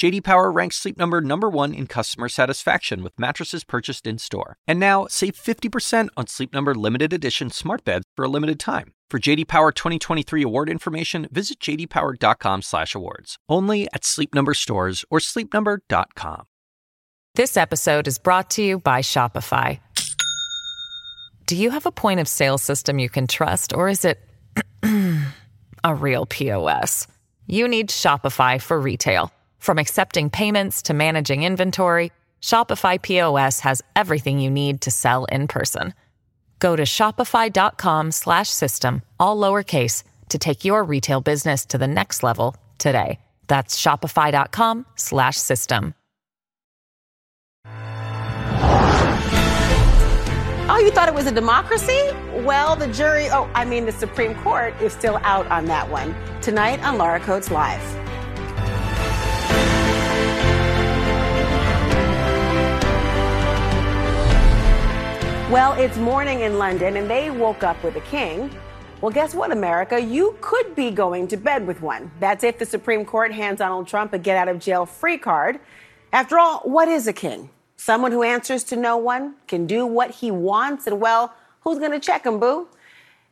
JD Power ranks Sleep Number number 1 in customer satisfaction with mattresses purchased in-store. And now, save 50% on Sleep Number limited edition smart beds for a limited time. For JD Power 2023 award information, visit jdpower.com/awards. Only at Sleep Number stores or sleepnumber.com. This episode is brought to you by Shopify. Do you have a point of sale system you can trust or is it a real POS? You need Shopify for retail. From accepting payments to managing inventory, Shopify POS has everything you need to sell in person. Go to shopify.com slash system, all lowercase, to take your retail business to the next level today. That's shopify.com slash system. Oh, you thought it was a democracy? Well, the jury, oh, I mean, the Supreme Court is still out on that one. Tonight on Laura Coates Live. Well, it's morning in London and they woke up with a king. Well, guess what, America? You could be going to bed with one. That's if the Supreme Court hands Donald Trump a get out of jail free card. After all, what is a king? Someone who answers to no one, can do what he wants, and well, who's going to check him, boo?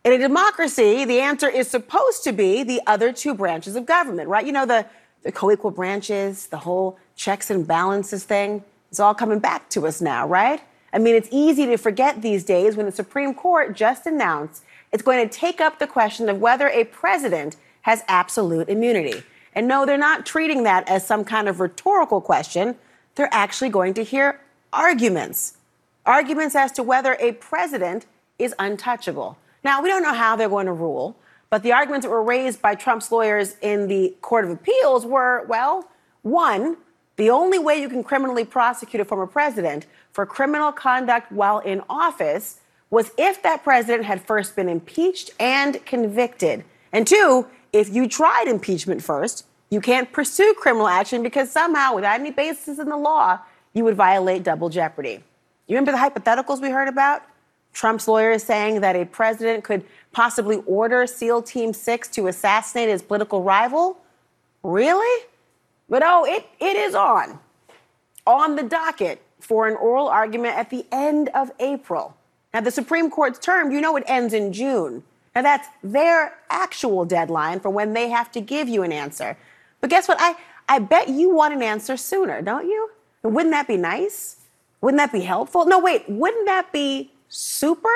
In a democracy, the answer is supposed to be the other two branches of government, right? You know, the, the co equal branches, the whole checks and balances thing. It's all coming back to us now, right? I mean, it's easy to forget these days when the Supreme Court just announced it's going to take up the question of whether a president has absolute immunity. And no, they're not treating that as some kind of rhetorical question. They're actually going to hear arguments. Arguments as to whether a president is untouchable. Now, we don't know how they're going to rule, but the arguments that were raised by Trump's lawyers in the Court of Appeals were well, one, the only way you can criminally prosecute a former president for criminal conduct while in office was if that president had first been impeached and convicted. And two, if you tried impeachment first, you can't pursue criminal action because somehow, without any basis in the law, you would violate double jeopardy. You remember the hypotheticals we heard about? Trump's lawyer is saying that a president could possibly order SEAL Team 6 to assassinate his political rival? Really? But oh, it, it is on. On the docket for an oral argument at the end of April. Now, the Supreme Court's term, you know, it ends in June. Now, that's their actual deadline for when they have to give you an answer. But guess what? I, I bet you want an answer sooner, don't you? Wouldn't that be nice? Wouldn't that be helpful? No, wait, wouldn't that be super?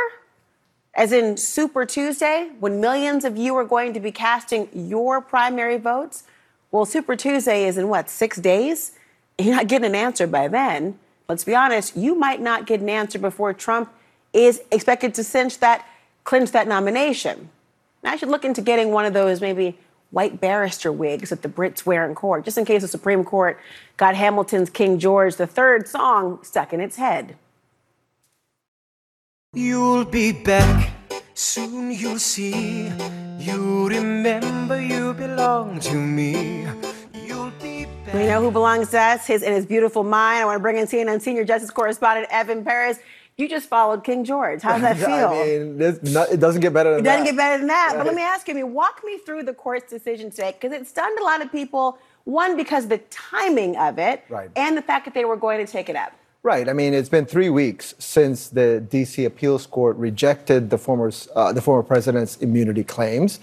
As in Super Tuesday, when millions of you are going to be casting your primary votes? Well, Super Tuesday is in what, six days? You're not getting an answer by then. Let's be honest, you might not get an answer before Trump is expected to cinch that, clinch that nomination. Now, I should look into getting one of those maybe white barrister wigs that the Brits wear in court, just in case the Supreme Court got Hamilton's King George III song stuck in its head. You'll be back, soon you'll see. You remember you belong to me. You'll be back. We know who belongs to us, his and his beautiful mind. I want to bring in CNN senior justice correspondent Evan Perez. You just followed King George. How's that feel? I mean, not, it doesn't get better than it that. It doesn't get better than that. Right. But let me ask you, I mean, walk me through the court's decision today, because it stunned a lot of people. One, because the timing of it, right. and the fact that they were going to take it up. Right. I mean, it's been three weeks since the D.C. Appeals Court rejected the former uh, the former president's immunity claims,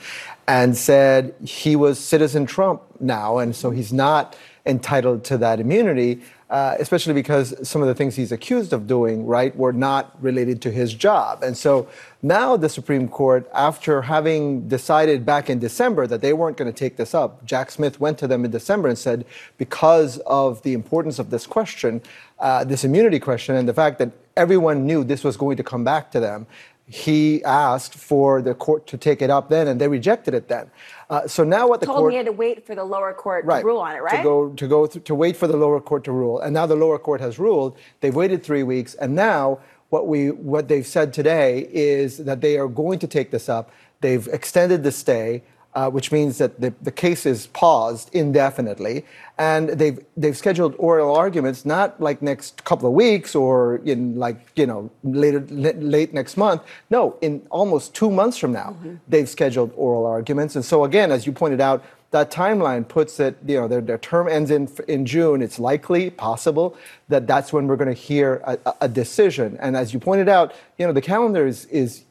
and said he was citizen Trump now, and so he's not entitled to that immunity uh, especially because some of the things he's accused of doing, right, were not related to his job. And so now the Supreme Court, after having decided back in December that they weren't going to take this up, Jack Smith went to them in December and said, because of the importance of this question, uh, this immunity question, and the fact that everyone knew this was going to come back to them, he asked for the court to take it up then, and they rejected it then. Uh, so now what the told court me had to wait for the lower court right, to rule on it, right? To go to go th- to wait for the lower court to rule, and now the lower court has ruled. They've waited three weeks, and now what we what they've said today is that they are going to take this up. They've extended the stay. Uh, which means that the, the case is paused indefinitely. And they've, they've scheduled oral arguments, not like next couple of weeks or in like, you know, later, late next month. No, in almost two months from now, mm-hmm. they've scheduled oral arguments. And so, again, as you pointed out, that timeline puts it, you know, their, their term ends in, in June. It's likely, possible, that that's when we're going to hear a, a, decision. And as you pointed out, you know, the calendar is, is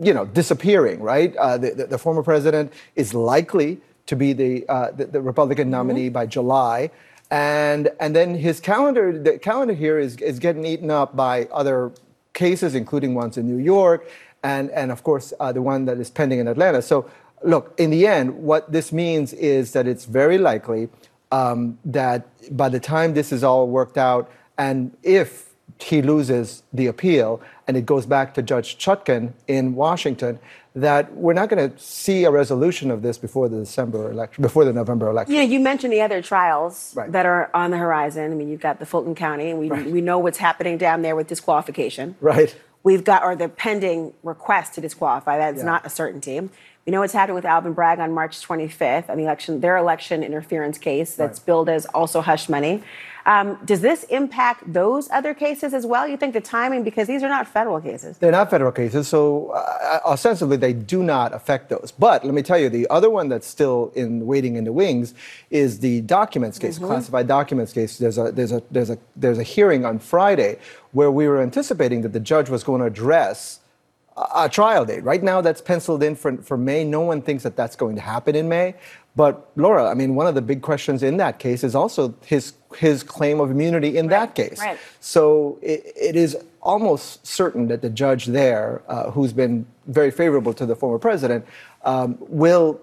you know, disappearing, right? Uh, the, the, the, former president is likely to be the, uh, the, the, Republican mm-hmm. nominee mm-hmm. by July. And, and then his calendar, the calendar here is, is getting eaten up by other cases, including ones in New York, and, and of course, uh, the one that is pending in Atlanta. So look, in the end, what this means is that it's very likely um, that by the time this is all worked out, and if he loses the appeal and it goes back to Judge Chutkan in Washington, that we're not going to see a resolution of this before the December election, before the November election. Yeah, you mentioned the other trials right. that are on the horizon. I mean, you've got the Fulton County, and we, right. we know what's happening down there with disqualification. Right. We've got, or the pending request to disqualify. That's yeah. not a certainty. We know what's happening with Alvin Bragg on March 25th on the election, their election interference case that's right. billed as also hush money. Um, does this impact those other cases as well? You think the timing, because these are not federal cases? They're not federal cases, so uh, ostensibly they do not affect those. But let me tell you, the other one that's still in waiting in the wings is the documents case, mm-hmm. classified documents case. There's a there's a there's a there's a hearing on Friday where we were anticipating that the judge was going to address a trial date. Right now, that's penciled in for, for May. No one thinks that that's going to happen in May. But Laura, I mean, one of the big questions in that case is also his his claim of immunity in right, that case. Right. So it, it is almost certain that the judge there, uh, who's been very favorable to the former president, um, will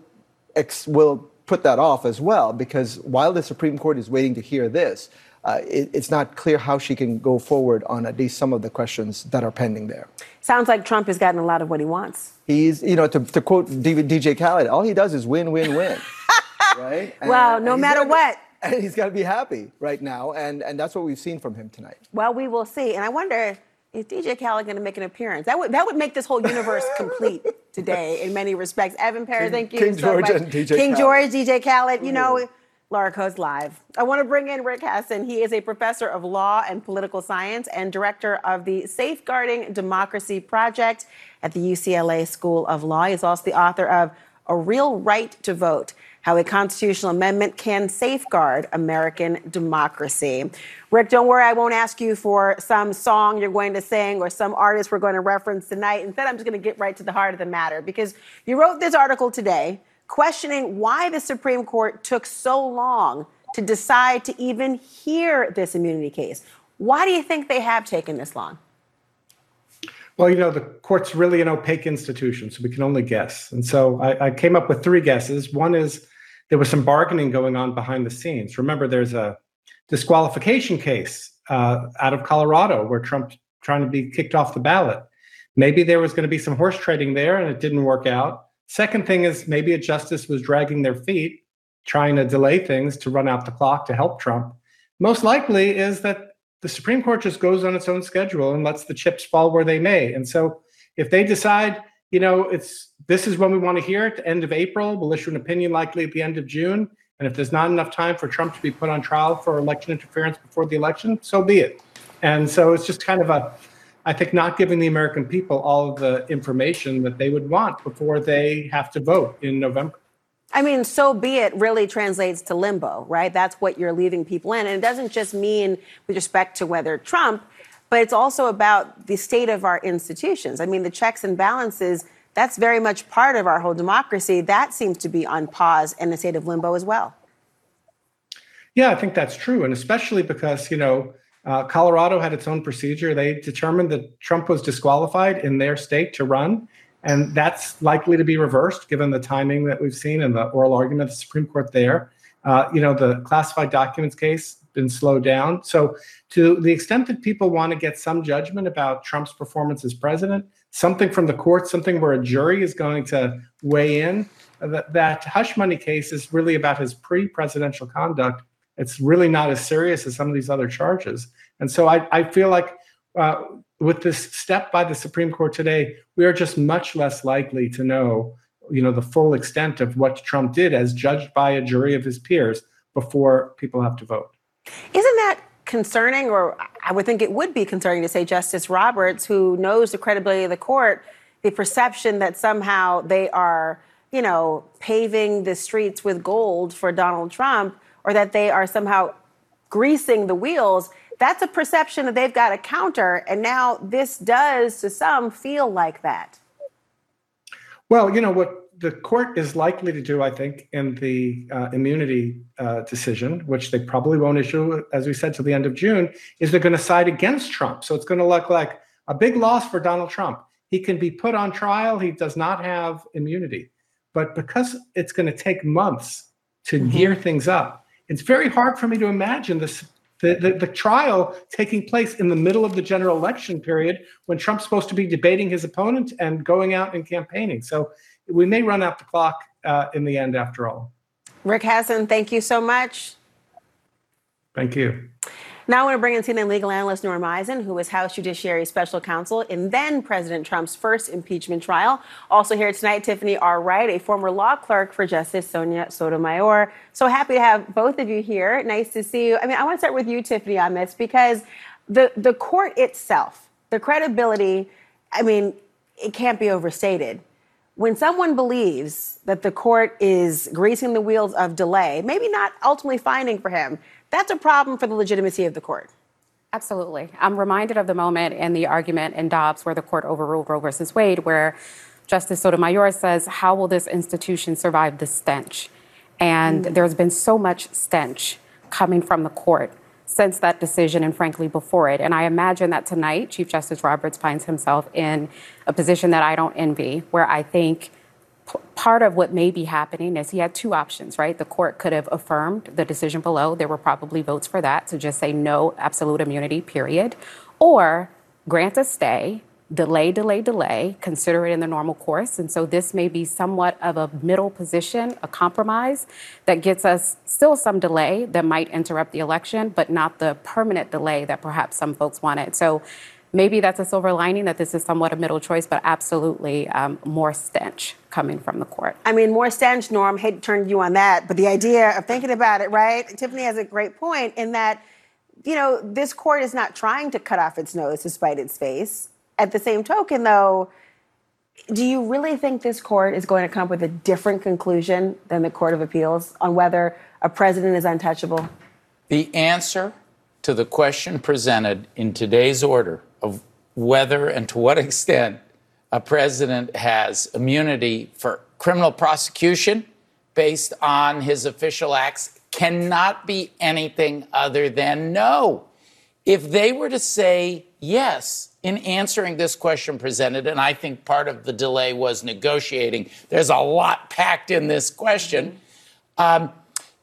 ex- will put that off as well. Because while the Supreme Court is waiting to hear this, uh, it, it's not clear how she can go forward on at least some of the questions that are pending there. Sounds like Trump has gotten a lot of what he wants. He's, you know, to, to quote DJ Khaled, all he does is win, win, win. right? And, well, no matter what. And he's got to be happy right now, and, and that's what we've seen from him tonight. Well, we will see. And I wonder is DJ Khaled going to make an appearance? That would that would make this whole universe complete today in many respects. Evan Perez, thank you King so George much. and DJ King Khaled. George, DJ Khaled. You know, Laura Coates Live. I want to bring in Rick Hasen. He is a professor of law and political science and director of the Safeguarding Democracy Project at the UCLA School of Law. He's also the author of A Real Right to Vote How a Constitutional Amendment Can Safeguard American Democracy. Rick, don't worry, I won't ask you for some song you're going to sing or some artist we're going to reference tonight. Instead, I'm just going to get right to the heart of the matter because you wrote this article today questioning why the Supreme Court took so long to decide to even hear this immunity case. Why do you think they have taken this long? Well, you know, the court's really an opaque institution, so we can only guess. And so I, I came up with three guesses. One is there was some bargaining going on behind the scenes. Remember, there's a disqualification case uh, out of Colorado where Trump trying to be kicked off the ballot. Maybe there was going to be some horse trading there and it didn't work out. Second thing is maybe a justice was dragging their feet, trying to delay things to run out the clock to help Trump. Most likely is that the Supreme Court just goes on its own schedule and lets the chips fall where they may. And so if they decide, you know, it's this is when we want to hear it, the end of April, we'll issue an opinion likely at the end of June. And if there's not enough time for Trump to be put on trial for election interference before the election, so be it. And so it's just kind of a I think not giving the American people all of the information that they would want before they have to vote in November. I mean, so be it really translates to limbo, right? That's what you're leaving people in. And it doesn't just mean with respect to whether Trump, but it's also about the state of our institutions. I mean, the checks and balances, that's very much part of our whole democracy. That seems to be on pause in a state of limbo as well. Yeah, I think that's true. And especially because, you know, uh, Colorado had its own procedure. They determined that Trump was disqualified in their state to run. And that's likely to be reversed given the timing that we've seen in the oral argument of the Supreme Court there. Uh, you know, the classified documents case been slowed down. So, to the extent that people want to get some judgment about Trump's performance as president, something from the court, something where a jury is going to weigh in, that, that hush money case is really about his pre presidential conduct it's really not as serious as some of these other charges. And so I, I feel like uh, with this step by the Supreme Court today, we are just much less likely to know you know, the full extent of what Trump did as judged by a jury of his peers before people have to vote. Isn't that concerning, or I would think it would be concerning to say Justice Roberts, who knows the credibility of the court, the perception that somehow they are, you know, paving the streets with gold for Donald Trump, or that they are somehow greasing the wheels. That's a perception that they've got to counter. And now this does, to some, feel like that. Well, you know, what the court is likely to do, I think, in the uh, immunity uh, decision, which they probably won't issue, as we said, to the end of June, is they're going to side against Trump. So it's going to look like a big loss for Donald Trump. He can be put on trial. He does not have immunity. But because it's going to take months to mm-hmm. gear things up, it's very hard for me to imagine this the, the, the, trial taking place in the middle of the general election period when Trump's supposed to be debating his opponent and going out and campaigning. So we may run out the clock uh, in the end after all. Rick Hasen, thank you so much. Thank you. Now I want to bring in CNN legal analyst Norm Eisen, who was House Judiciary Special Counsel in then President Trump's first impeachment trial. Also here tonight, Tiffany R. Wright, a former law clerk for Justice Sonia Sotomayor. So happy to have both of you here. Nice to see you. I mean, I want to start with you, Tiffany, on this because the the court itself, the credibility, I mean, it can't be overstated when someone believes that the court is greasing the wheels of delay, maybe not ultimately finding for him, that's a problem for the legitimacy of the court. Absolutely. I'm reminded of the moment in the argument in Dobbs where the court overruled Roe versus Wade, where Justice Sotomayor says, How will this institution survive the stench? And mm. there's been so much stench coming from the court since that decision and frankly before it. And I imagine that tonight Chief Justice Roberts finds himself in a position that I don't envy, where I think part of what may be happening is he had two options, right? The court could have affirmed the decision below. There were probably votes for that to just say no absolute immunity, period. Or grant a stay delay, delay, delay, consider it in the normal course. And so this may be somewhat of a middle position, a compromise that gets us still some delay that might interrupt the election, but not the permanent delay that perhaps some folks wanted. So maybe that's a silver lining that this is somewhat a middle choice, but absolutely um, more stench coming from the court. I mean, more stench, Norm, hate to turn you on that, but the idea of thinking about it, right? Tiffany has a great point in that, you know, this court is not trying to cut off its nose to spite its face at the same token, though, do you really think this court is going to come up with a different conclusion than the Court of Appeals on whether a president is untouchable? The answer to the question presented in today's order of whether and to what extent a president has immunity for criminal prosecution based on his official acts cannot be anything other than no. If they were to say yes, in answering this question presented, and I think part of the delay was negotiating. There's a lot packed in this question. Um,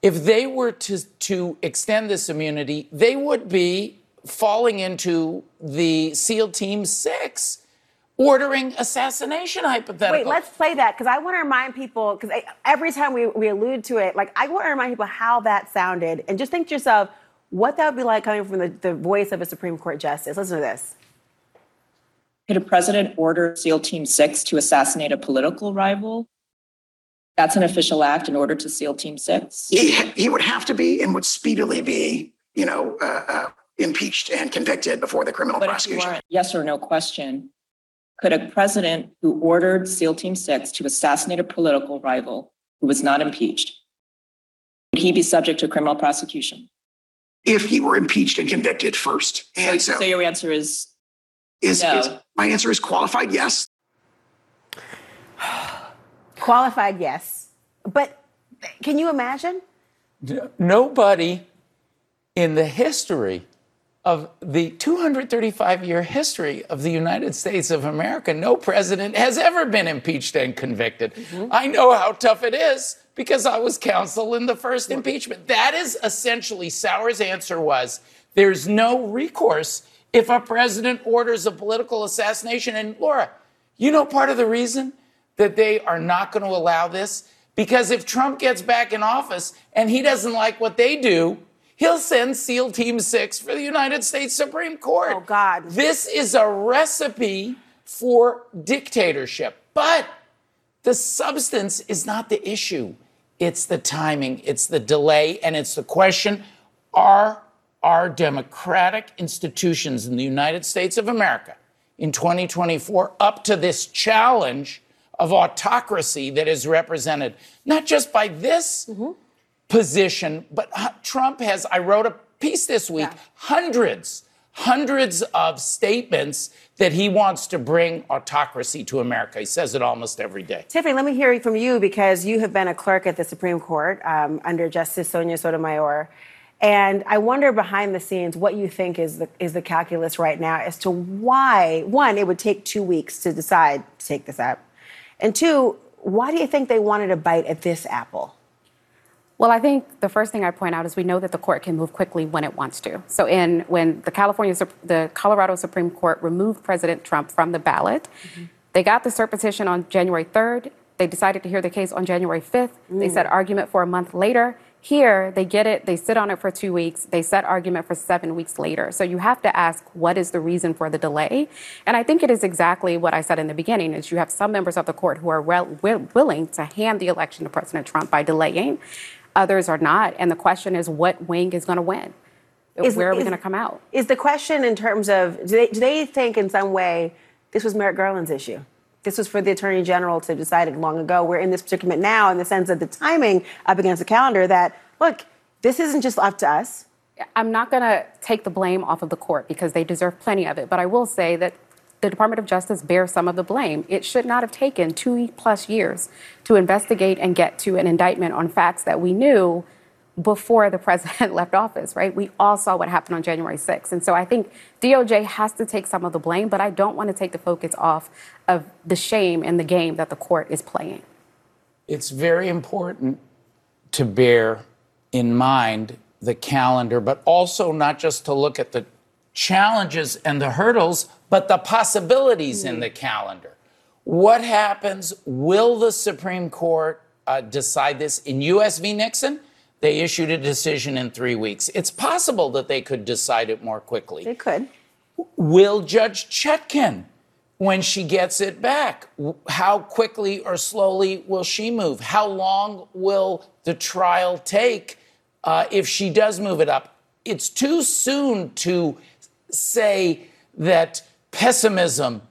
if they were to, to extend this immunity, they would be falling into the SEAL Team 6 ordering assassination hypothetical. Wait, let's play that because I want to remind people, because every time we, we allude to it, like I want to remind people how that sounded and just think to yourself what that would be like coming from the, the voice of a Supreme Court justice. Listen to this. Could a president order SEAL Team 6 to assassinate a political rival? That's an official act in order to SEAL Team 6? He, he would have to be and would speedily be, you know, uh, uh, impeached and convicted before the criminal but prosecution. yes or no question. Could a president who ordered SEAL Team 6 to assassinate a political rival who was not impeached, would he be subject to criminal prosecution? If he were impeached and convicted first. And so, so your answer is is, no. is my answer is qualified yes. qualified yes. But can you imagine? Nobody in the history of the 235 year history of the United States of America, no president has ever been impeached and convicted. Mm-hmm. I know how tough it is because I was counsel in the first impeachment. That is essentially Sauer's answer was there's no recourse if a president orders a political assassination. And Laura, you know part of the reason that they are not going to allow this? Because if Trump gets back in office and he doesn't like what they do, he'll send SEAL Team 6 for the United States Supreme Court. Oh, God. This is a recipe for dictatorship. But The substance is not the issue. It's the timing, it's the delay, and it's the question are our democratic institutions in the United States of America in 2024 up to this challenge of autocracy that is represented not just by this mm-hmm. position, but Trump has, I wrote a piece this week, yeah. hundreds, hundreds of statements that he wants to bring autocracy to America. He says it almost every day. Tiffany, let me hear from you because you have been a clerk at the Supreme Court um, under Justice Sonia Sotomayor. And I wonder behind the scenes what you think is the is the calculus right now as to why one it would take two weeks to decide to take this up, and two, why do you think they wanted to bite at this apple? Well, I think the first thing I point out is we know that the court can move quickly when it wants to. So, in when the California, the Colorado Supreme Court removed President Trump from the ballot, mm-hmm. they got the cert petition on January 3rd. They decided to hear the case on January 5th. Mm. They set argument for a month later. Here, they get it, they sit on it for two weeks, they set argument for seven weeks later. So you have to ask, what is the reason for the delay? And I think it is exactly what I said in the beginning, is you have some members of the court who are well, willing to hand the election to President Trump by delaying. Others are not. And the question is, what wing is going to win? Is, Where are we going to come out? Is the question in terms of, do they, do they think in some way this was Merrick Garland's issue? This was for the attorney general to decide long ago. We're in this predicament now in the sense of the timing up against the calendar that, look, this isn't just up to us. I'm not going to take the blame off of the court because they deserve plenty of it. But I will say that the Department of Justice bears some of the blame. It should not have taken two plus years to investigate and get to an indictment on facts that we knew before the president left office, right? We all saw what happened on January 6th. And so I think DOJ has to take some of the blame, but I don't want to take the focus off of the shame and the game that the court is playing. It's very important to bear in mind the calendar, but also not just to look at the challenges and the hurdles, but the possibilities mm-hmm. in the calendar. What happens? Will the Supreme Court uh, decide this in U.S. v. Nixon? They issued a decision in three weeks. It's possible that they could decide it more quickly. They could. Will Judge Chutkan, when she gets it back, how quickly or slowly will she move? How long will the trial take uh, if she does move it up? It's too soon to say that pessimism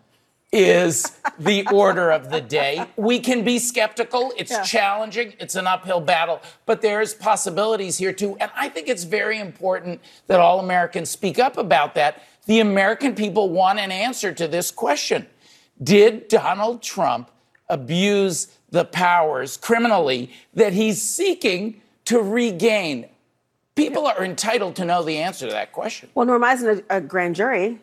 is the order of the day. We can be skeptical. It's yeah. challenging. It's an uphill battle, but there's possibilities here too. And I think it's very important that all Americans speak up about that. The American people want an answer to this question. Did Donald Trump abuse the powers criminally that he's seeking to regain? People are entitled to know the answer to that question. Well, Norm Eisen, a, a grand jury,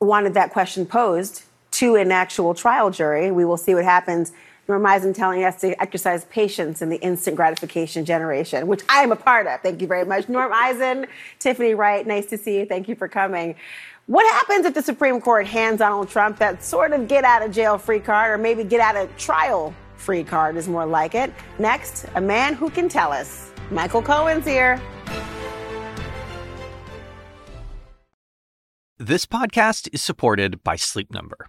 wanted that question posed to an actual trial jury. We will see what happens. Norm Eisen telling us to exercise patience in the instant gratification generation, which I am a part of. Thank you very much. Norm Eisen, Tiffany Wright, nice to see you. Thank you for coming. What happens if the Supreme Court hands Donald Trump that sort of get out of jail free card, or maybe get out of trial free card is more like it? Next, a man who can tell us. Michael Cohen's here. This podcast is supported by Sleep Number.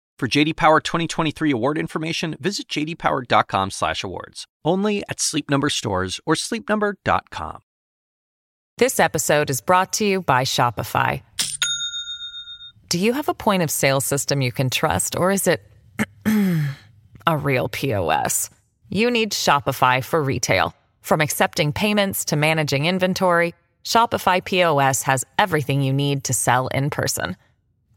For JD Power 2023 award information, visit jdpower.com/awards. Only at Sleep Number stores or sleepnumber.com. This episode is brought to you by Shopify. Do you have a point of sale system you can trust, or is it a real POS? You need Shopify for retail. From accepting payments to managing inventory, Shopify POS has everything you need to sell in person.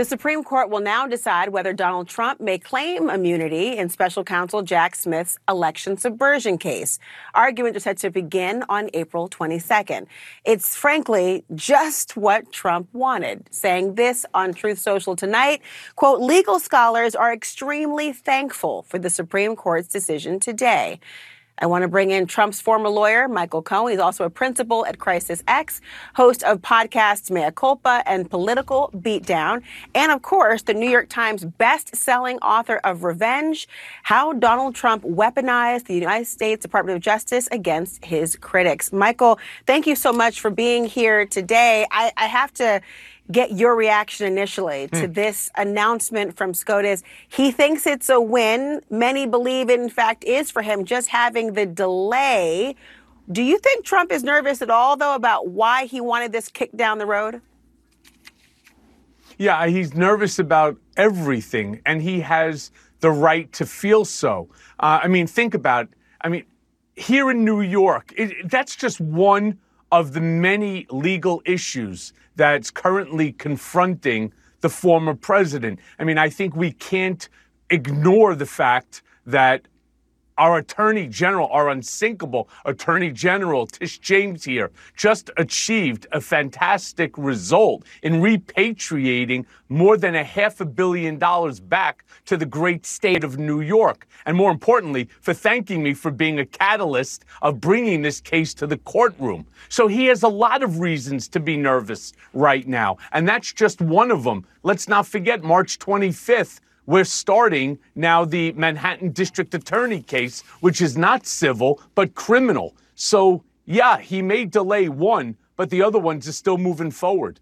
The Supreme Court will now decide whether Donald Trump may claim immunity in special counsel Jack Smith's election subversion case. Arguments are set to begin on April 22nd. It's frankly just what Trump wanted, saying this on Truth Social tonight. Quote, legal scholars are extremely thankful for the Supreme Court's decision today. I want to bring in Trump's former lawyer, Michael Cohen. He's also a principal at Crisis X, host of podcasts Mea Culpa and Political Beatdown, and of course, the New York Times best-selling author of Revenge, How Donald Trump Weaponized the United States Department of Justice Against His Critics. Michael, thank you so much for being here today. I, I have to get your reaction initially to Hmm. this announcement from SCOTUS. He thinks it's a win. Many believe it, in fact, is for him just having the delay. Do you think Trump is nervous at all, though, about why he wanted this kick down the road? Yeah, he's nervous about everything, and he has the right to feel so. Uh, I mean, think about. I mean, here in New York, it, that's just one of the many legal issues that's currently confronting the former president. I mean, I think we can't ignore the fact that our Attorney General, our unsinkable Attorney General, Tish James here, just achieved a fantastic result in repatriating more than a half a billion dollars back to the great state of New York. And more importantly, for thanking me for being a catalyst of bringing this case to the courtroom. So he has a lot of reasons to be nervous right now. And that's just one of them. Let's not forget March 25th we're starting now the Manhattan District Attorney case, which is not civil, but criminal. So, yeah, he may delay one, but the other ones are still moving forward.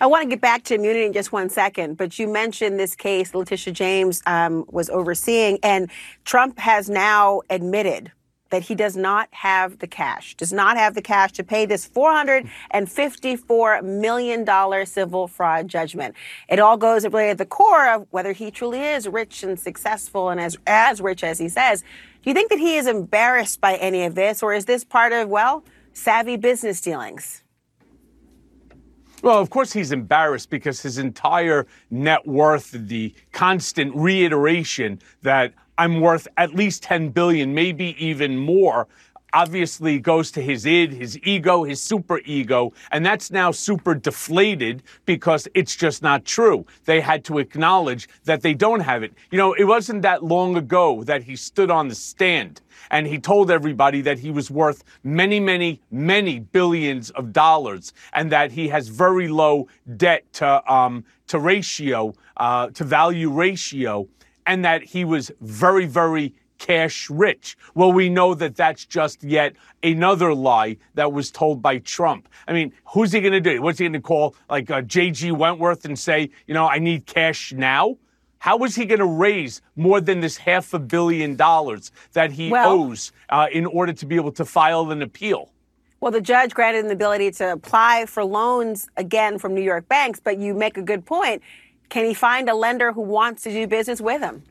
I want to get back to immunity in just one second, but you mentioned this case Letitia James um, was overseeing, and Trump has now admitted that he does not have the cash, does not have the cash to pay this $454 million civil fraud judgment. It all goes really at the core of whether he truly is rich and successful and as, as rich as he says. Do you think that he is embarrassed by any of this, or is this part of, well, savvy business dealings? Well, of course, he's embarrassed because his entire net worth, the constant reiteration that I'm worth at least 10 billion, maybe even more, obviously goes to his id, his ego, his super ego, and that's now super deflated because it's just not true. They had to acknowledge that they don't have it. You know, it wasn't that long ago that he stood on the stand and he told everybody that he was worth many, many, many billions of dollars and that he has very low debt to um, to ratio, uh, to value ratio, and that he was very, very cash rich. Well, we know that that's just yet another lie that was told by Trump. I mean, who's he going to do? What's he going to call like uh, J.G. Wentworth and say, you know, I need cash now? How is he going to raise more than this half a billion dollars that he Well- owes uh, in order to be able to file an appeal? Well, the judge granted him the ability to apply for loans again from New York banks, but you make a good point. Can he find a lender who wants to do business with him?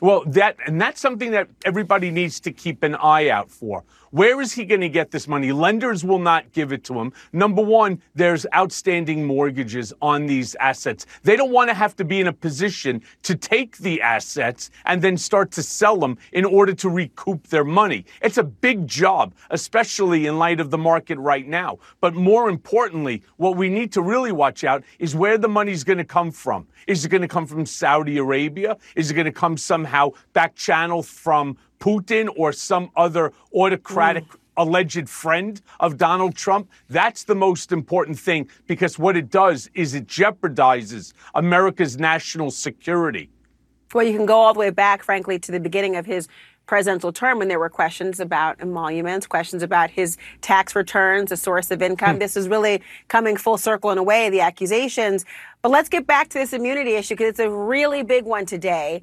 Well, that and that's something that everybody needs to keep an eye out for. Where is he going to get this money? Lenders will not give it to him. Number one, there's outstanding mortgages on these assets. They don't want to have to be in a position to take the assets and then start to sell them in order to recoup their money. It's a big job, especially in light of the market right now. But more importantly, what we need to really watch out is where the money's going to come from. Is it going to come from Saudi Arabia? Is it going to come somehow back channel from Putin or some other autocratic hmm. alleged friend of Donald Trump? That's the most important thing because what it does is it jeopardizes America's national security. Well, you can go all the way back, frankly, to the beginning of his presidential term when there were questions about emoluments, questions about his tax returns, a source of income. Hmm. this is really coming full circle in a way, the accusations. But let's get back to this immunity issue because it's a really big one today.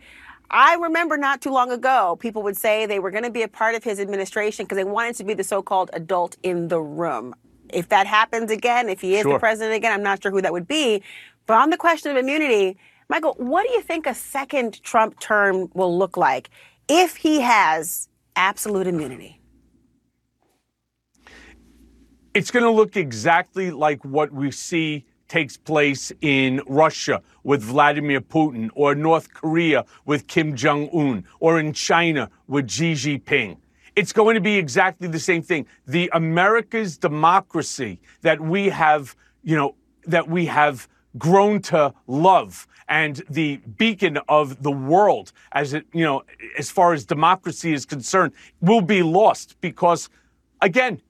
I remember not too long ago, people would say they were going to be a part of his administration because they wanted to be the so called adult in the room. If that happens again, if he is the president again, I'm not sure who that would be. But on the question of immunity, Michael, what do you think a second Trump term will look like if he has absolute immunity? It's going to look exactly like what we see takes place in Russia with Vladimir Putin, or North Korea with Kim Jong un, or in China with Xi Jinping. It's going to be exactly the same thing. The America's democracy that we have, you know, that we have grown to love and the beacon of the world as it, you know, as far as democracy is concerned will be lost because again,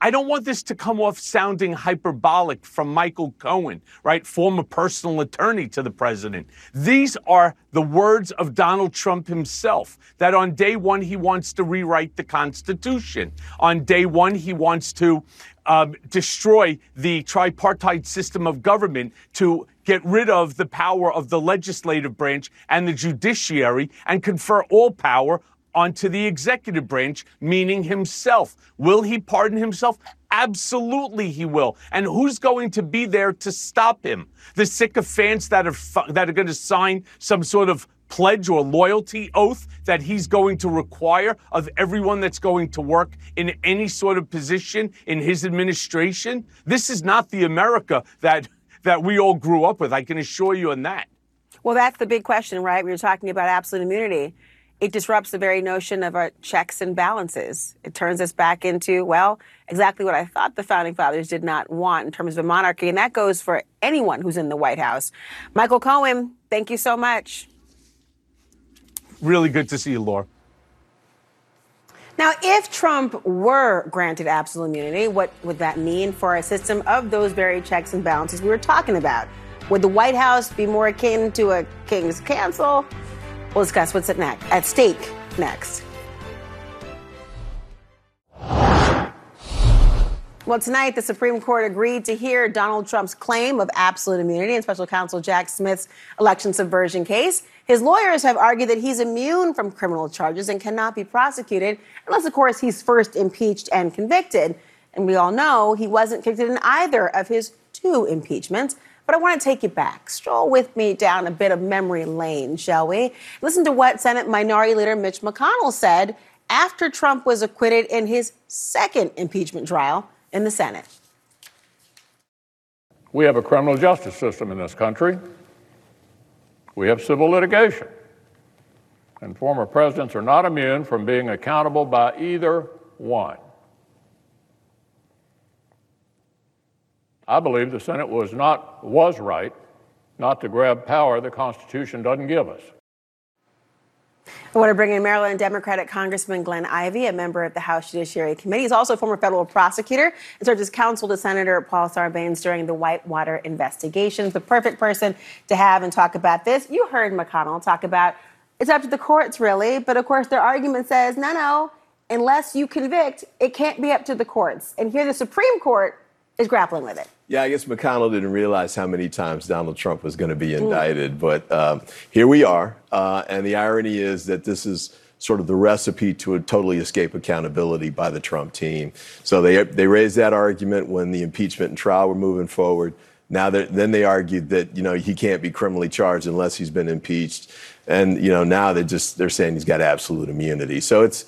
I don't want this to come off sounding hyperbolic from Michael Cohen, right? Former personal attorney to the president. These are the words of Donald Trump himself that on day one, he wants to rewrite the Constitution. On day one, he wants to um, destroy the tripartite system of government to get rid of the power of the legislative branch and the judiciary and confer all power onto the executive branch, meaning himself. Will he pardon himself? Absolutely, he will. And who's going to be there to stop him? The sycophants that are that are going to sign some sort of pledge or loyalty oath that he's going to require of everyone that's going to work in any sort of position in his administration. This is not the America that that we all grew up with. I can assure you on that. Well, that's the big question, right? We were talking about absolute immunity it disrupts the very notion of our checks and balances. It turns us back into, well, exactly what I thought the founding fathers did not want in terms of a monarchy. And that goes for anyone who's in the White House. Michael Cohen, thank you so much. Really good to see you, Laura. Now, if Trump were granted absolute immunity, what would that mean for a system of those very checks and balances we were talking about? Would the White House be more akin to a king's council? We'll discuss what's at, at stake next. Well, tonight, the Supreme Court agreed to hear Donald Trump's claim of absolute immunity in special counsel Jack Smith's election subversion case. His lawyers have argued that he's immune from criminal charges and cannot be prosecuted unless, of course, he's first impeached and convicted. And we all know he wasn't convicted in either of his two impeachments. But I want to take you back. Stroll with me down a bit of memory lane, shall we? Listen to what Senate Minority Leader Mitch McConnell said after Trump was acquitted in his second impeachment trial in the Senate. We have a criminal justice system in this country. We have civil litigation. And former presidents are not immune from being accountable by either one. I believe the Senate was not was right not to grab power the Constitution doesn't give us. I want to bring in Maryland Democratic Congressman Glenn Ivey, a member of the House Judiciary Committee. He's also a former federal prosecutor and served as counsel to Senator Paul Sarbanes during the Whitewater investigations. The perfect person to have and talk about this. You heard McConnell talk about it's up to the courts, really. But of course, their argument says no, no, unless you convict, it can't be up to the courts. And here the Supreme Court is grappling with it. Yeah, I guess McConnell didn't realize how many times Donald Trump was going to be indicted, mm. but um, here we are. Uh, and the irony is that this is sort of the recipe to totally escape accountability by the Trump team. So they they raised that argument when the impeachment and trial were moving forward. Now then they argued that you know he can't be criminally charged unless he's been impeached, and you know now they're just they're saying he's got absolute immunity. So it's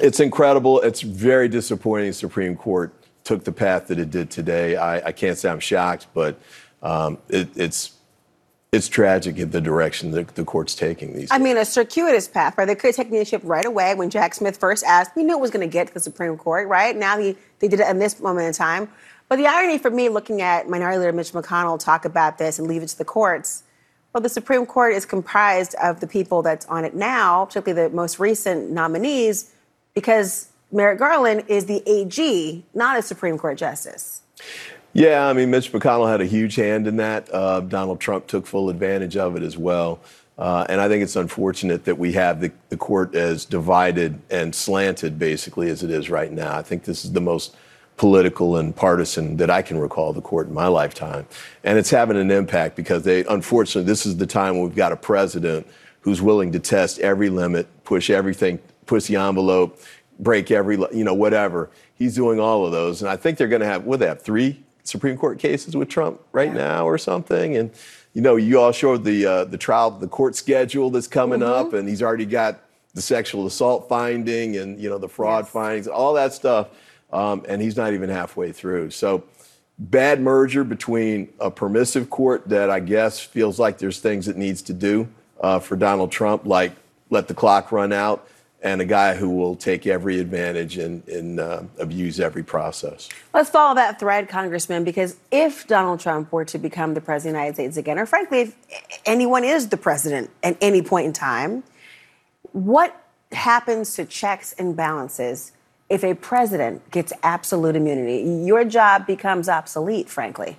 it's incredible. It's very disappointing. Supreme Court took the path that it did today. I, I can't say I'm shocked, but um, it, it's it's tragic in the direction that the court's taking these. I mean, a circuitous path, right? They could have taken the initiative right away when Jack Smith first asked. We knew it was going to get to the Supreme Court, right? Now he, they did it in this moment in time. But the irony for me, looking at Minority Leader Mitch McConnell talk about this and leave it to the courts, well, the Supreme Court is comprised of the people that's on it now, particularly the most recent nominees, because Merrick Garland is the AG, not a Supreme Court justice. Yeah, I mean, Mitch McConnell had a huge hand in that. Uh, Donald Trump took full advantage of it as well. Uh, and I think it's unfortunate that we have the, the court as divided and slanted, basically, as it is right now. I think this is the most political and partisan that I can recall the court in my lifetime. And it's having an impact because they, unfortunately, this is the time when we've got a president who's willing to test every limit, push everything, push the envelope, break every, you know, whatever. He's doing all of those. And I think they're going to have, what they have, three Supreme Court cases with Trump right now or something. And you know, you all showed the uh, the trial, the court schedule that's coming Mm-hmm. up, and he's already got the sexual assault finding and you know the fraud findings, all that stuff, um, and he's not even halfway through. So. Bad merger between a permissive court that I guess feels like there's things it needs to do uh, for Donald Trump, like let the clock run out, and a guy who will take every advantage and, and uh, abuse every process. Let's follow that thread, Congressman, because if Donald Trump were to become the president of the United States again, or frankly, if anyone is the president at any point in time, what happens to checks and balances if a president gets absolute immunity? Your job becomes obsolete, frankly.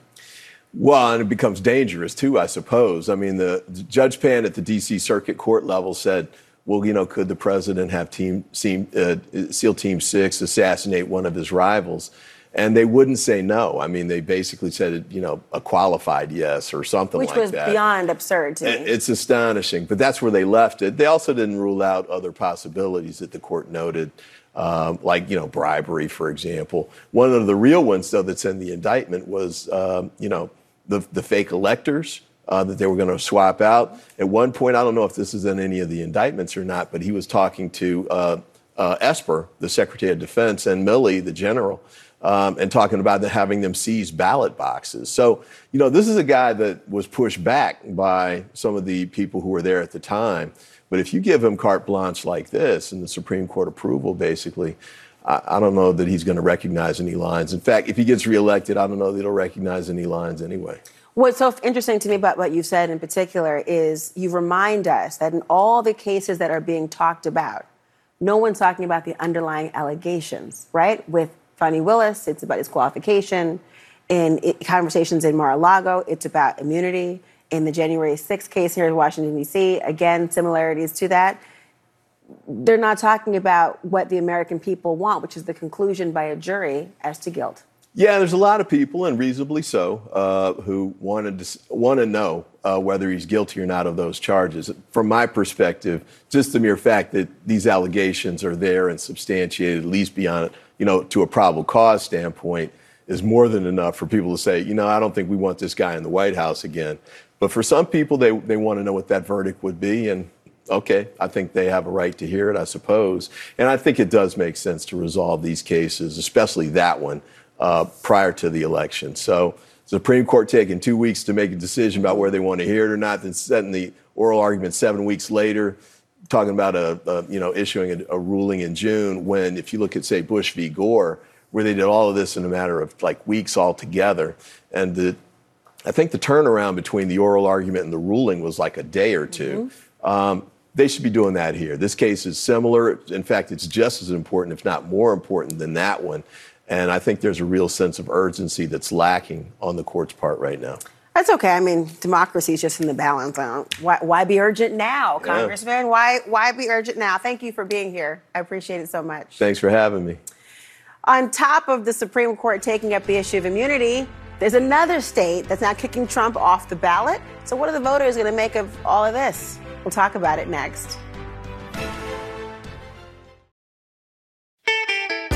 Well, and it becomes dangerous too, I suppose. I mean, the Judge Pan at the D.C. Circuit Court level said, "Well, you know, could the president have Team, team uh, SEAL Team Six assassinate one of his rivals?" And they wouldn't say no. I mean, they basically said, you know, a qualified yes or something Which like that. Which was beyond absurd to me. It's astonishing, but that's where they left it. They also didn't rule out other possibilities that the court noted, um, like you know bribery, for example. One of the real ones, though, that's in the indictment was um, you know the the fake electors. Uh, that they were going to swap out. At one point, I don't know if this is in any of the indictments or not, but he was talking to uh, uh, Esper, the Secretary of Defense, and Milley, the general, um, and talking about the, having them seize ballot boxes. So, you know, this is a guy that was pushed back by some of the people who were there at the time. But if you give him carte blanche like this and the Supreme Court approval, basically, I, I don't know that he's going to recognize any lines. In fact, if he gets reelected, I don't know that he'll recognize any lines anyway. What's so interesting to me about what you said in particular is you remind us that in all the cases that are being talked about, no one's talking about the underlying allegations, right? With Fani Willis, it's about his qualification. In conversations in Mar-a-Lago, it's about immunity. In the January 6th case here in Washington, D.C., again, similarities to that. They're not talking about what the American people want, which is the conclusion by a jury as to guilt. Yeah, there's a lot of people, and reasonably so, uh, who wanted to want to know uh, whether he's guilty or not of those charges. From my perspective, just the mere fact that these allegations are there and substantiated, at least beyond, you know, to a probable cause standpoint, is more than enough for people to say, you know, I don't think we want this guy in the White House again. But for some people, they they want to know what that verdict would be, and okay, I think they have a right to hear it, I suppose. And I think it does make sense to resolve these cases, especially that one, uh, prior to the election. So, Supreme Court taking two weeks to make a decision about whether they want to hear it or not, then setting the oral argument seven weeks later, talking about a, a you know issuing a, a ruling in June. When if you look at say Bush v. Gore, where they did all of this in a matter of like weeks altogether, and the I think the turnaround between the oral argument and the ruling was like a day or 2 Um, they should be doing that here. This case is similar. In fact, it's just as important, if not more important, than that one. And I think there's a real sense of urgency that's lacking on the court's part right now. That's okay. I mean, democracy is just in the balance. Why, why be urgent now, Yeah. Congressman? Why, why be urgent now? Thank you for being here. I appreciate it so much. Thanks for having me. On top of the Supreme Court taking up the issue of immunity, there's another state that's now kicking Trump off the ballot. So, what are the voters going to make of all of this? We'll talk about it next.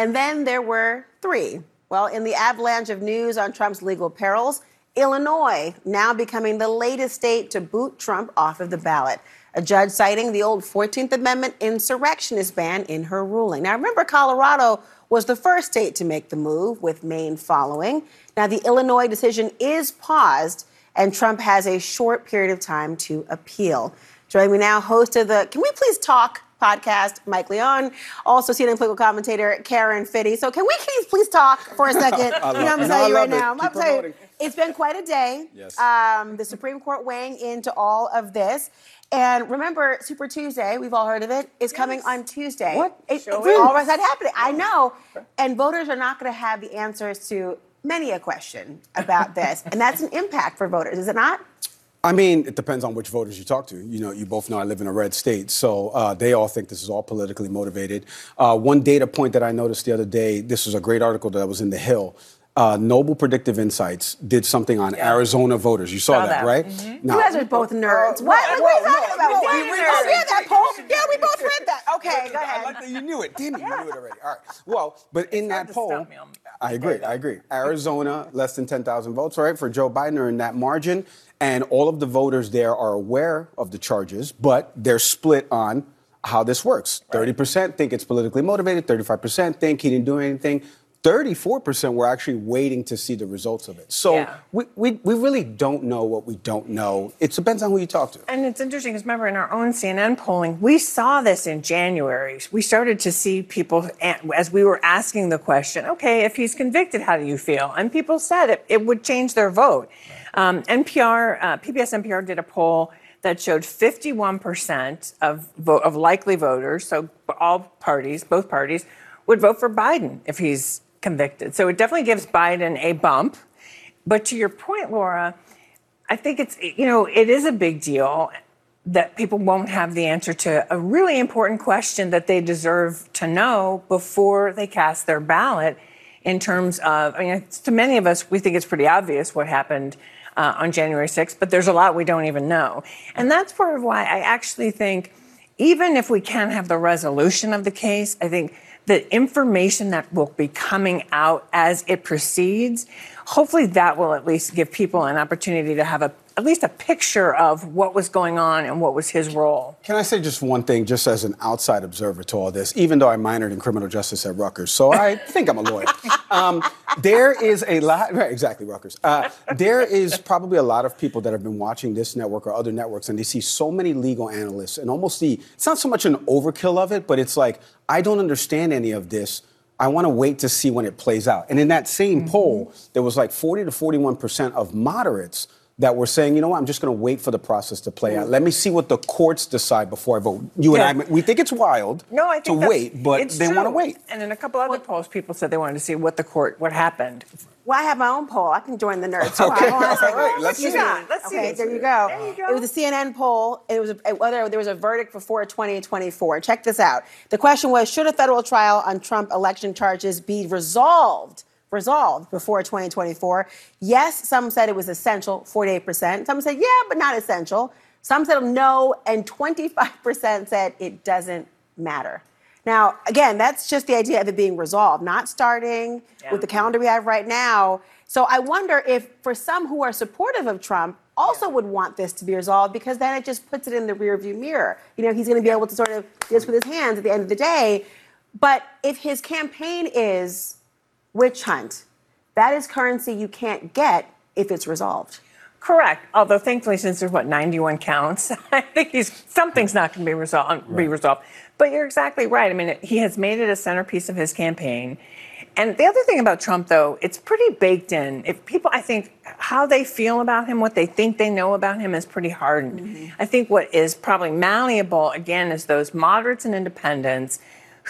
And then there were three. Well, in the avalanche of news on Trump's legal perils, Illinois now becoming the latest state to boot Trump off of the ballot. A judge citing the old 14th Amendment insurrectionist ban in her ruling. Now, remember, Colorado was the first state to make the move, with Maine following. Now, the Illinois decision is paused, and Trump has a short period of time to appeal. Joining me now, host of the Can We Please Talk podcast, Mike Leon, also CNN political commentator Karen Finney. So, can we please, please talk for a second? I you know, love- I'm no, I telling you right it. now. I'm Keep telling you, it's been quite a day. Yes. Um, the Supreme Court weighing into all of this. And remember, Super Tuesday, we've all heard of it, is coming on Tuesday. What? It, Show it- it. all of that happening. I know. And voters are not going to have the answers to many a question about this. and that's an impact for voters, is it not? I mean, it depends on which voters you talk to. You know, you both know I live in a red state, so uh, they all think this is all politically motivated. Uh, one data point that I noticed the other day, this was a great article that was in The Hill. Uh, Noble Predictive Insights did something on Arizona voters. You saw, Saw that, that. right? you guys are both nerds. what? well, Like, what are you well, talking about? no, What? we We read read that poll? Yeah, we both read that. Okay, go ahead. I like that you knew it. Damn it, you knew it already. All right. Well, but in that poll, I agree. I agree. Arizona, less than 10,000 votes, right, for Joe Biden are in that margin. And all of the voters there are aware of the charges, but they're split on how this works. 30% think it's politically motivated, 35% think he didn't do anything. 34% were actually waiting to see the results of it. So Yeah. we, we, we really don't know what we don't know. It depends on who you talk to. And it's interesting because remember in our own CNN polling, we saw this in January. We started to see people as we were asking the question, okay, if he's convicted, how do you feel? And people said it, it would change their vote. Um, NPR, uh, PBS NPR did a poll that showed 51% of of likely voters, so all parties, both parties, would vote for Biden if he's convicted. So it definitely gives Biden a bump. But to your point, Laura, I think it's, you know, it is a big deal that people won't have the answer to a really important question that they deserve to know before they cast their ballot in terms of, I mean, to many of us, we think it's pretty obvious what happened uh, on January 6th, but there's a lot we don't even know. And that's part of why I actually think, even if we can't have the resolution of the case, I think the information that will be coming out as it proceeds, hopefully that will at least give people an opportunity to have a at least a picture of what was going on and what was his role. Can I say just one thing, just as an outside observer to all this, even though I minored in criminal justice at Rutgers, so I think I'm a lawyer. Um, there is a lot, right, exactly, Rutgers. Uh, there is probably a lot of people that have been watching this network or other networks, and they see so many legal analysts, and almost the, it's not so much an overkill of it, but it's like, I don't understand any of this. I want to wait to see when it plays out. And in that same poll, there was like 40 to 41% of moderates that were saying, you know what, I'm just going to wait for the process to play out. Let me see what the courts decide before I vote. You Yeah. and I, we think it's wild No, I to think to wait, but it's they want to wait. And in a couple other polls, people said they wanted to see what the court, what happened. Well, I have my own poll. I can join the nerds. Okay. Hold on a second. All right, let's see. Yeah. Let's okay, this. there you go. There you go. It was a CNN poll. It was a, whether there was a verdict before 2024. Check this out. The question was: Should a federal trial on Trump election charges be resolved? Resolved before 2024. Yes, some said it was essential, 48%. Some said, yeah, but not essential. Some said no, and 25% said it doesn't matter. Now, again, that's just the idea of it being resolved, not starting with the calendar we have right now. So I wonder if, for some who are supportive of Trump, also would want this to be resolved because then it just puts it in the rearview mirror. You know, he's going to be able to sort of do this with his hands at the end of the day. But if his campaign is witch hunt, that is currency you can't get if it's resolved. Correct. Although thankfully, since there's what 91 counts, I think he's something's not going to be resolved. Be resolved. But you're exactly right. I mean, he has made it a centerpiece of his campaign. And the other thing about Trump, though, it's pretty baked in. If people, I think, how they feel about him, what they think they know about him, is pretty hardened. Mm-hmm. I think what is probably malleable again is those moderates and independents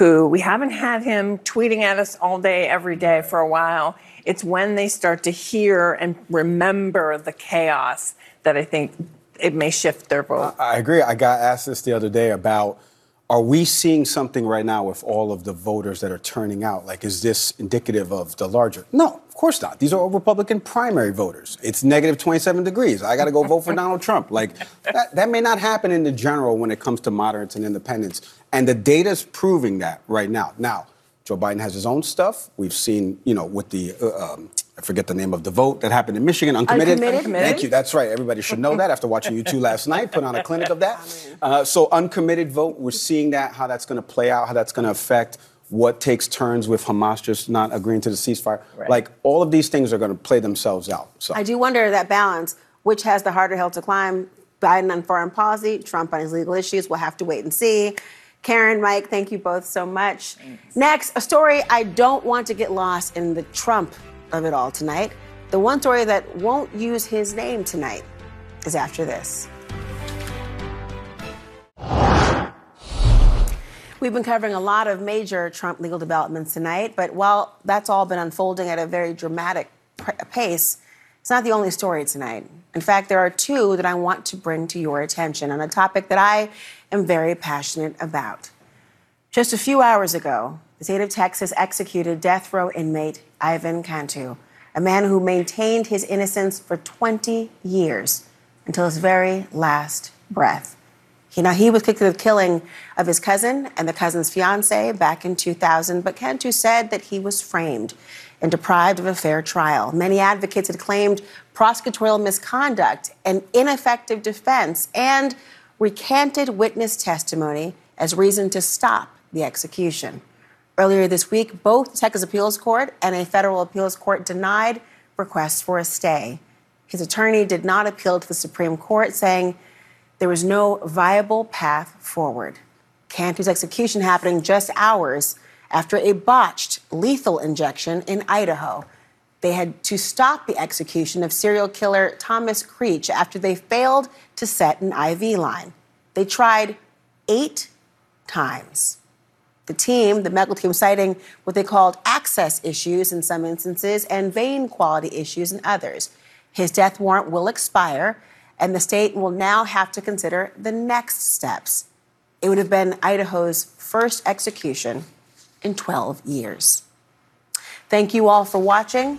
who we haven't had him tweeting at us all day, every day for a while. It's when they start to hear and remember the chaos that I think it may shift their vote. I agree. I got asked this the other day about are we seeing something right now with all of the voters that are turning out? Like, is this indicative of the larger? No, of course not. These are all Republican primary voters. It's negative 27 degrees. I got to go vote for Donald Trump. Like, that, that may not happen in the general when it comes to moderates and independents. And the data is proving that right now. Now, Joe Biden has his own stuff. We've seen, you know, with the, uh, um, I forget the name of the vote that happened in Michigan, uncommitted. Uncommitted. Uncommitted. Thank you. That's right. Everybody should know that after watching you two last night. Put on a clinic of that. Uh, so uncommitted vote. We're seeing that how that's going to play out, how that's going to affect what takes turns with Hamas just not agreeing to the ceasefire. Like all of these things are going to play themselves out. So I do wonder that balance, which has the harder hill to climb. Biden on foreign policy, Trump on his legal issues. We'll have to wait and see. Karen, Mike, thank you both so much. Next, a story I don't want to get lost in the Trump of it all tonight. The one story that won't use his name tonight is after this. We've been covering a lot of major Trump legal developments tonight, but while that's all been unfolding at a very dramatic pace, it's not the only story tonight. In fact, there are two that I want to bring to your attention on a topic that I am very passionate about. Just a few hours ago, the state of Texas executed death row inmate Ivan Cantu, a man who maintained his innocence for 20 years until his very last breath. Now, he was convicted of killing of his cousin and the cousin's fiance back in 2000, but Cantu said that he was framed and deprived of a fair trial. Many advocates had claimed prosecutorial misconduct and ineffective defense and recanted witness testimony as reason to stop the execution. Earlier this week, both Texas Appeals Court and a federal appeals court denied requests for a stay. His attorney did not appeal to the Supreme Court, saying there was no viable path forward. Cantu's execution happening just hours after a botched lethal injection in Idaho. They had to stop the execution of serial killer Thomas Creech after they failed to set an IV line. They tried eight times. The team, the medical team, citing what they called access issues in some instances and vein quality issues in others. His death warrant will expire, and the state will now have to consider the next steps. It would have been Idaho's first execution in 12 years. Thank you all for watching.